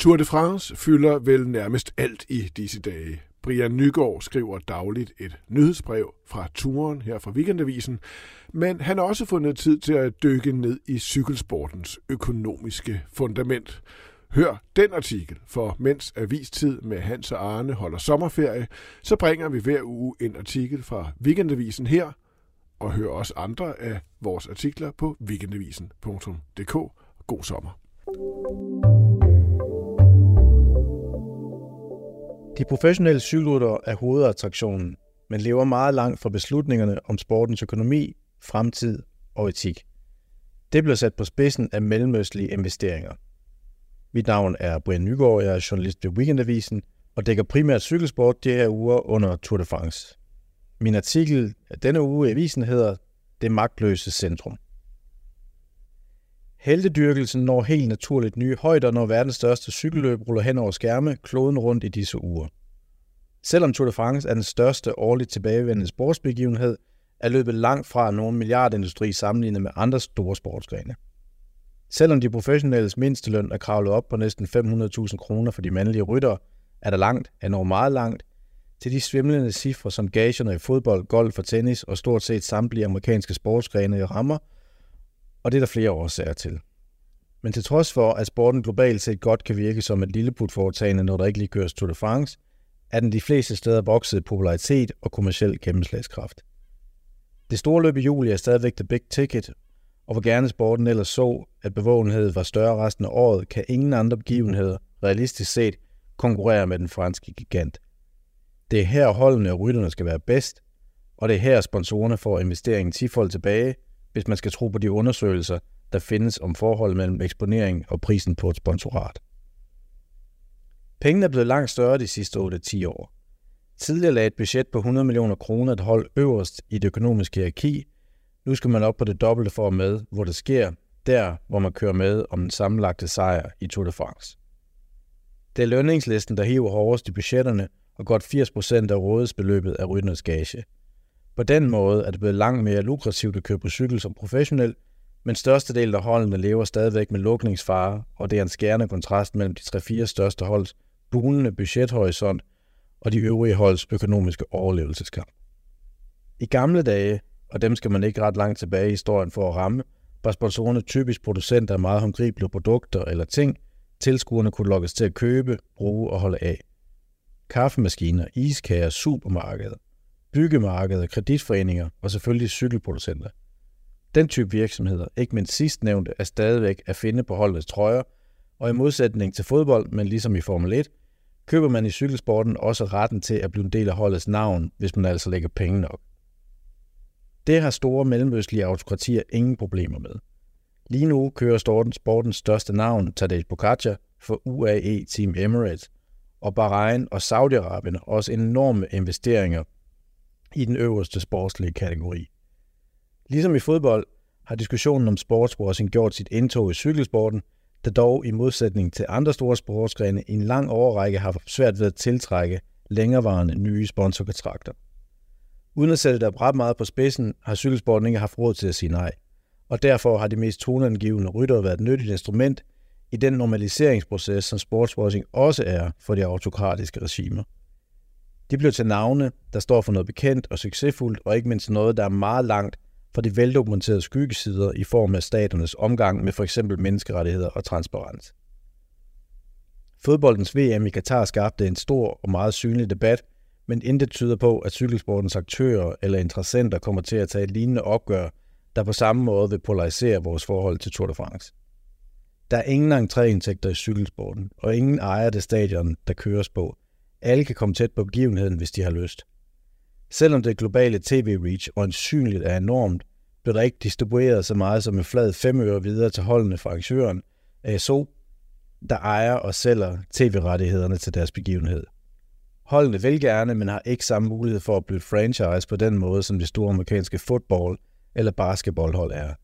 Tour de France fylder vel nærmest alt i disse dage. Brian Nygaard skriver dagligt et nyhedsbrev fra turen her fra Weekendavisen, men han har også fundet tid til at dykke ned i cykelsportens økonomiske fundament. Hør den artikel, for mens avistid med Hans og Arne holder sommerferie, så bringer vi hver uge en artikel fra Weekendavisen her, og hør også andre af vores artikler på weekendavisen.dk. God sommer. De professionelle cykelryttere er hovedattraktionen, men lever meget langt fra beslutningerne om sportens økonomi, fremtid og etik. Det bliver sat på spidsen af mellemøstlige investeringer. Mit navn er Brian Nygaard, jeg er journalist ved Weekendavisen og dækker primært cykelsport de her uger under Tour de France. Min artikel af denne uge i avisen hedder Det magtløse centrum. Heltedyrkelsen når helt naturligt nye højder, når verdens største cykelløb ruller hen over skærme kloden rundt i disse uger. Selvom Tour de France er den største årligt tilbagevendende sportsbegivenhed, er løbet langt fra nogen milliardindustri sammenlignet med andre store sportsgrene. Selvom de professionelles mindsteløn er kravlet op på næsten 500.000 kroner for de mandlige ryttere, er der langt, endnu meget langt, til de svimlende cifre, som gagerne i fodbold, golf og tennis og stort set samtlige amerikanske sportsgrene rammer, og det er der flere årsager til. Men til trods for, at sporten globalt set godt kan virke som et lilleputforetagende, når der ikke lige køres Tour de France, er den de fleste steder vokset i popularitet og kommersiel gennemslagskraft. Det store løb i juli er stadigvæk the big ticket, og hvor gerne sporten ellers så, at bevågenhed var større resten af året, kan ingen andre begivenheder, realistisk set, konkurrere med den franske gigant. Det er her holdene og rytterne skal være bedst, og det er her sponsorerne får investeringen 10 tilbage – hvis man skal tro på de undersøgelser, der findes om forholdet mellem eksponering og prisen på et sponsorat. Pengene er blevet langt større de sidste 8-10 år. Tidligere lagde et budget på 100 millioner kroner et hold øverst i det økonomiske hierarki. Nu skal man op på det dobbelte for at med, hvor det sker, der hvor man kører med om den sammenlagte sejr i Tour de France. Det er lønningslisten, der hiver hårdest i budgetterne, og godt 80% af rådighedsbeløbet er rytternes gage – på den måde er det blevet langt mere lukrativt at køre på cykel som professionel, men størstedelen af holdene lever stadigvæk med lukningsfare, og det er en skærende kontrast mellem de 3-4 største holds bunende budgethorisont og de øvrige holds økonomiske overlevelseskamp. I gamle dage, og dem skal man ikke ret langt tilbage i historien for at ramme, var sponsorerne typisk producenter af meget håndgribelige produkter eller ting, tilskuerne kunne lokkes til at købe, bruge og holde af. Kaffemaskiner, iskager, supermarkeder – byggemarkeder, kreditforeninger og selvfølgelig cykelproducenter. Den type virksomheder, ikke mindst sidstnævnte, er stadigvæk at finde på holdets trøjer, og i modsætning til fodbold, men ligesom i Formel 1, køber man i cykelsporten også retten til at blive en del af holdets navn, hvis man altså lægger penge nok. Det har store mellemøstlige autokratier ingen problemer med. Lige nu kører sporten sportens største navn, Tadej Pogacar, for UAE Team Emirates, og Bahrain og Saudi-Arabien også enorme investeringer i den øverste sportslige kategori. Ligesom i fodbold har diskussionen om sportswashing gjort sit indtog i cykelsporten, der dog i modsætning til andre store sportsgrene i en lang overrække har svært ved at tiltrække længerevarende nye sponsorkontrakter. Uden at sætte der ret meget på spidsen, har cykelsporten ikke haft råd til at sige nej, og derfor har de mest toneangivende rytter været et nyttigt instrument i den normaliseringsproces, som sportswashing også er for de autokratiske regimer. De blev til navne, der står for noget bekendt og succesfuldt, og ikke mindst noget, der er meget langt for de veldokumenterede skyggesider i form af staternes omgang med f.eks. menneskerettigheder og transparens. Fodboldens VM i Katar skabte en stor og meget synlig debat, men intet tyder på, at cykelsportens aktører eller interessenter kommer til at tage et lignende opgør, der på samme måde vil polarisere vores forhold til Tour de France. Der er ingen entréindtægter i cykelsporten, og ingen ejer det stadion, der køres på, alle kan komme tæt på begivenheden, hvis de har lyst. Selvom det globale tv-reach øjensynligt er enormt, blev der ikke distribueret så meget som en flad 5 øre videre til holdene fra arrangøren ASO, der ejer og sælger tv-rettighederne til deres begivenhed. Holdene vil gerne, men har ikke samme mulighed for at blive franchise på den måde, som de store amerikanske fodbold- eller basketballhold er.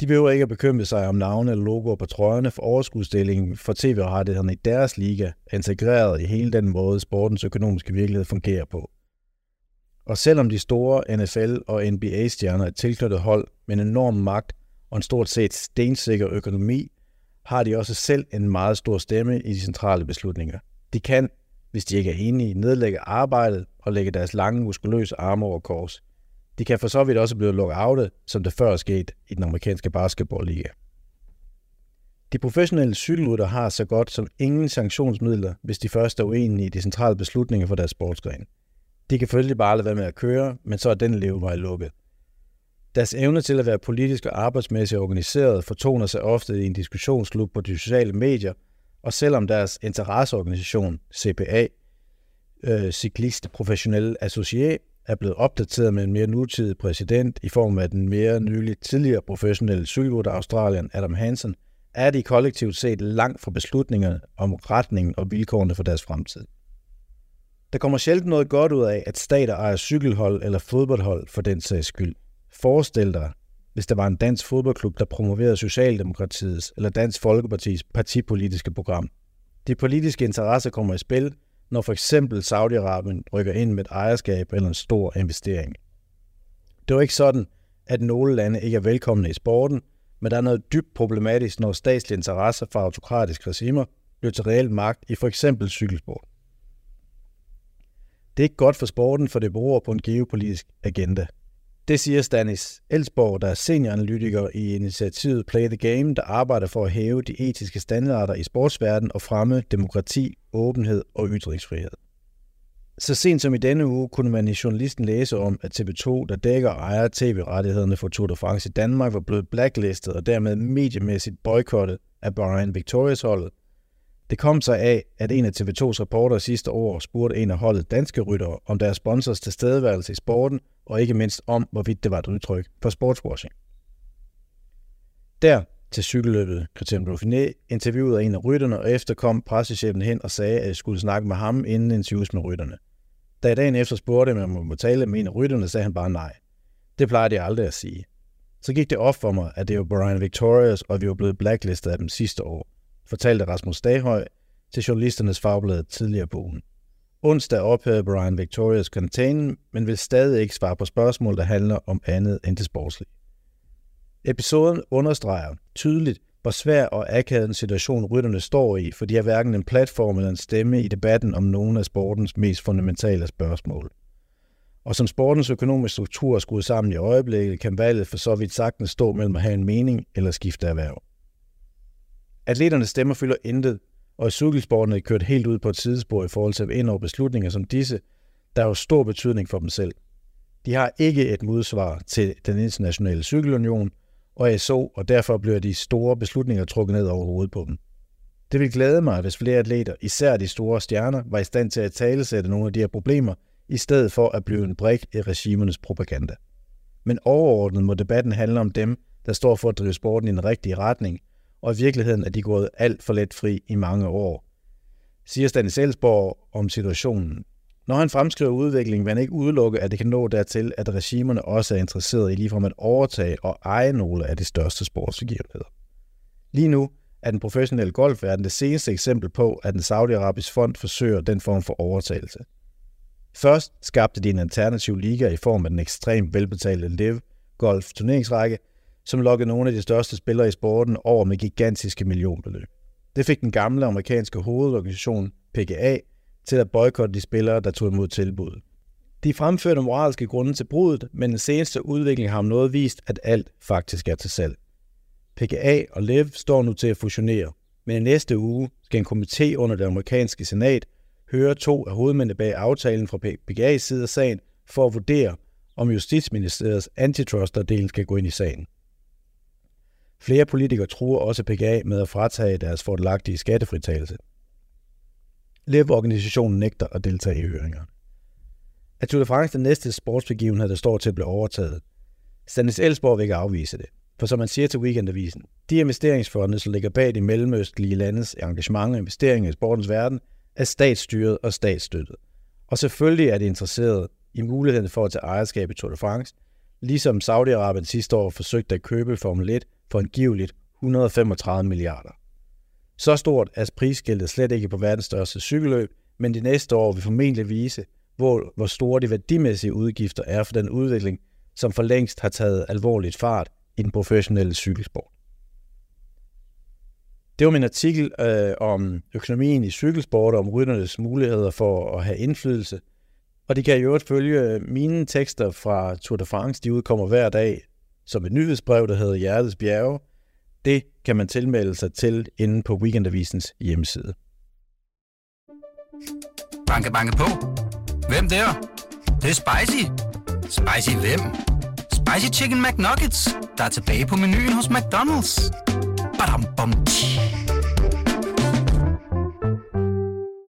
De behøver ikke at bekymre sig om navne eller logoer på trøjerne, for overskudsdelingen for tv-rettighederne i deres liga er integreret i hele den måde, sportens økonomiske virkelighed fungerer på. Og selvom de store NFL- og NBA-stjerner er tilknyttet hold med en enorm magt og en stort set stensikker økonomi, har de også selv en meget stor stemme i de centrale beslutninger. De kan, hvis de ikke er enige, nedlægge arbejdet og lægge deres lange, muskuløse arme over kors. De kan for så vidt også blive lockouttet, som det før skete i den amerikanske basketballliga. De professionelle cykelrytter har så godt som ingen sanktionsmidler, hvis de først er uenige i de centrale beslutninger for deres sportsgren. De kan selvfølgelig bare lade være med at køre, men så er den levevej lukket. Deres evne til at være politisk og arbejdsmæssigt organiseret fortoner sig ofte i en diskussionsklub på de sociale medier, og selvom deres interesseorganisation, CPA, øh, Cyklist Professionelle Associé, er blevet opdateret med en mere nutidig præsident i form af den mere nylig tidligere professionelle cykelrytter Australien Adam Hansen, er de kollektivt set langt fra beslutningerne om retningen og vilkårene for deres fremtid. Der kommer sjældent noget godt ud af, at stater ejer cykelhold eller fodboldhold for den sags skyld. Forestil dig, hvis der var en dansk fodboldklub, der promoverede Socialdemokratiets eller Dansk Folkepartis partipolitiske program. De politiske interesser kommer i spil, når for eksempel Saudi-Arabien rykker ind med et ejerskab eller en stor investering. Det er jo ikke sådan, at nogle lande ikke er velkomne i sporten, men der er noget dybt problematisk, når statslige interesser fra autokratiske regimer bliver til reel magt i for eksempel cykelsport. Det er ikke godt for sporten, for det beror på en geopolitisk agenda. Det siger Stanis Elsborg, der er senioranalytiker i initiativet Play the Game, der arbejder for at hæve de etiske standarder i sportsverdenen og fremme demokrati, åbenhed og ytringsfrihed. Så sent som i denne uge kunne man i journalisten læse om, at TV2, der dækker og ejer tv-rettighederne for Tour de France i Danmark, var blevet blacklistet og dermed mediemæssigt boykottet af Brian Victorias holdet, det kom sig af, at en af TV2's reporter sidste år spurgte en af holdet danske ryttere om deres sponsors tilstedeværelse i sporten, og ikke mindst om, hvorvidt det var et udtryk for sportswashing. Der til cykelløbet Christian Dauphiné interviewede en af rytterne, og efter kom pressechefen hen og sagde, at jeg skulle snakke med ham inden interviews med rytterne. Da jeg dagen efter spurgte, om jeg må tale med en af rytterne, sagde han bare nej. Det plejer jeg aldrig at sige. Så gik det op for mig, at det var Brian Victorious, og vi var blevet blacklistet af dem sidste år fortalte Rasmus Daghøj til journalisternes fagblad tidligere på ugen. Onsdag ophævede Brian Victorias contain, men vil stadig ikke svare på spørgsmål, der handler om andet end det sportslige. Episoden understreger tydeligt, hvor svær og akavet en situation rytterne står i, for de har hverken en platform eller en stemme i debatten om nogle af sportens mest fundamentale spørgsmål. Og som sportens økonomiske struktur er skruet sammen i øjeblikket, kan valget for så vidt sagtens stå mellem at have en mening eller skifte erhverv. Atleternes stemmer fylder intet, og cykelsporten er kørt helt ud på et sidespor i forhold til at ind over beslutninger som disse, der har jo stor betydning for dem selv. De har ikke et modsvar til den internationale cykelunion og ASO, og derfor bliver de store beslutninger trukket ned over hovedet på dem. Det vil glæde mig, hvis flere atleter, især de store stjerner, var i stand til at talesætte nogle af de her problemer, i stedet for at blive en brik i regimernes propaganda. Men overordnet må debatten handle om dem, der står for at drive sporten i den rigtige retning, og i virkeligheden er de gået alt for let fri i mange år, siger Stanis Elsborg om situationen. Når han fremskriver udviklingen, vil han ikke udelukke, at det kan nå dertil, at regimerne også er interesserede i ligefrem at overtage og eje nogle af de største sportsbegivenheder. Lige nu er den professionelle golfverden det seneste eksempel på, at den saudiarabiske fond forsøger den form for overtagelse. Først skabte de en alternativ liga i form af den ekstremt velbetalte Live Golf turneringsrække, som lokkede nogle af de største spillere i sporten over med gigantiske millionbeløb. Det fik den gamle amerikanske hovedorganisation PGA til at boykotte de spillere, der tog imod tilbuddet. De fremførte moralske grunde til bruddet, men den seneste udvikling har om noget vist, at alt faktisk er til salg. PGA og LIV står nu til at fusionere, men i næste uge skal en komité under det amerikanske senat høre to af hovedmændene bag aftalen fra PGA's side af sagen for at vurdere, om Justitsministeriets antitrust-del skal gå ind i sagen. Flere politikere truer også PGA med at fratage deres fordelagtige skattefritagelse. LEV-organisationen nægter at deltage i høringer. At Tour de France den næste sportsbegivenhed, der står til at blive overtaget. Stanis Elsborg vil ikke afvise det. For som man siger til Weekendavisen, de investeringsfonde, som ligger bag de mellemøstlige landes engagement og investeringer i sportens verden, er statsstyret og statsstøttet. Og selvfølgelig er de interesseret i muligheden for at tage ejerskab i Tour de France, ligesom Saudi-Arabien sidste år forsøgte at købe Formel 1 for angiveligt 135 milliarder. Så stort er prisskiltet slet ikke på verdens største cykelløb, men de næste år vil formentlig vise, hvor, hvor store de værdimæssige udgifter er for den udvikling, som for længst har taget alvorligt fart i den professionelle cykelsport. Det var min artikel øh, om økonomien i cykelsport og om rytternes muligheder for at have indflydelse. Og de kan i jo følge mine tekster fra Tour de France. De udkommer hver dag som et nyhedsbrev, der hedder Hjertets Bjerge. Det kan man tilmelde sig til inde på Weekendavisens hjemmeside. Banke, banke på. Hvem der? Det, det er spicy. Spicy hvem? Spicy Chicken McNuggets, der er tilbage på menuen hos McDonald's. Badum, bom, tji.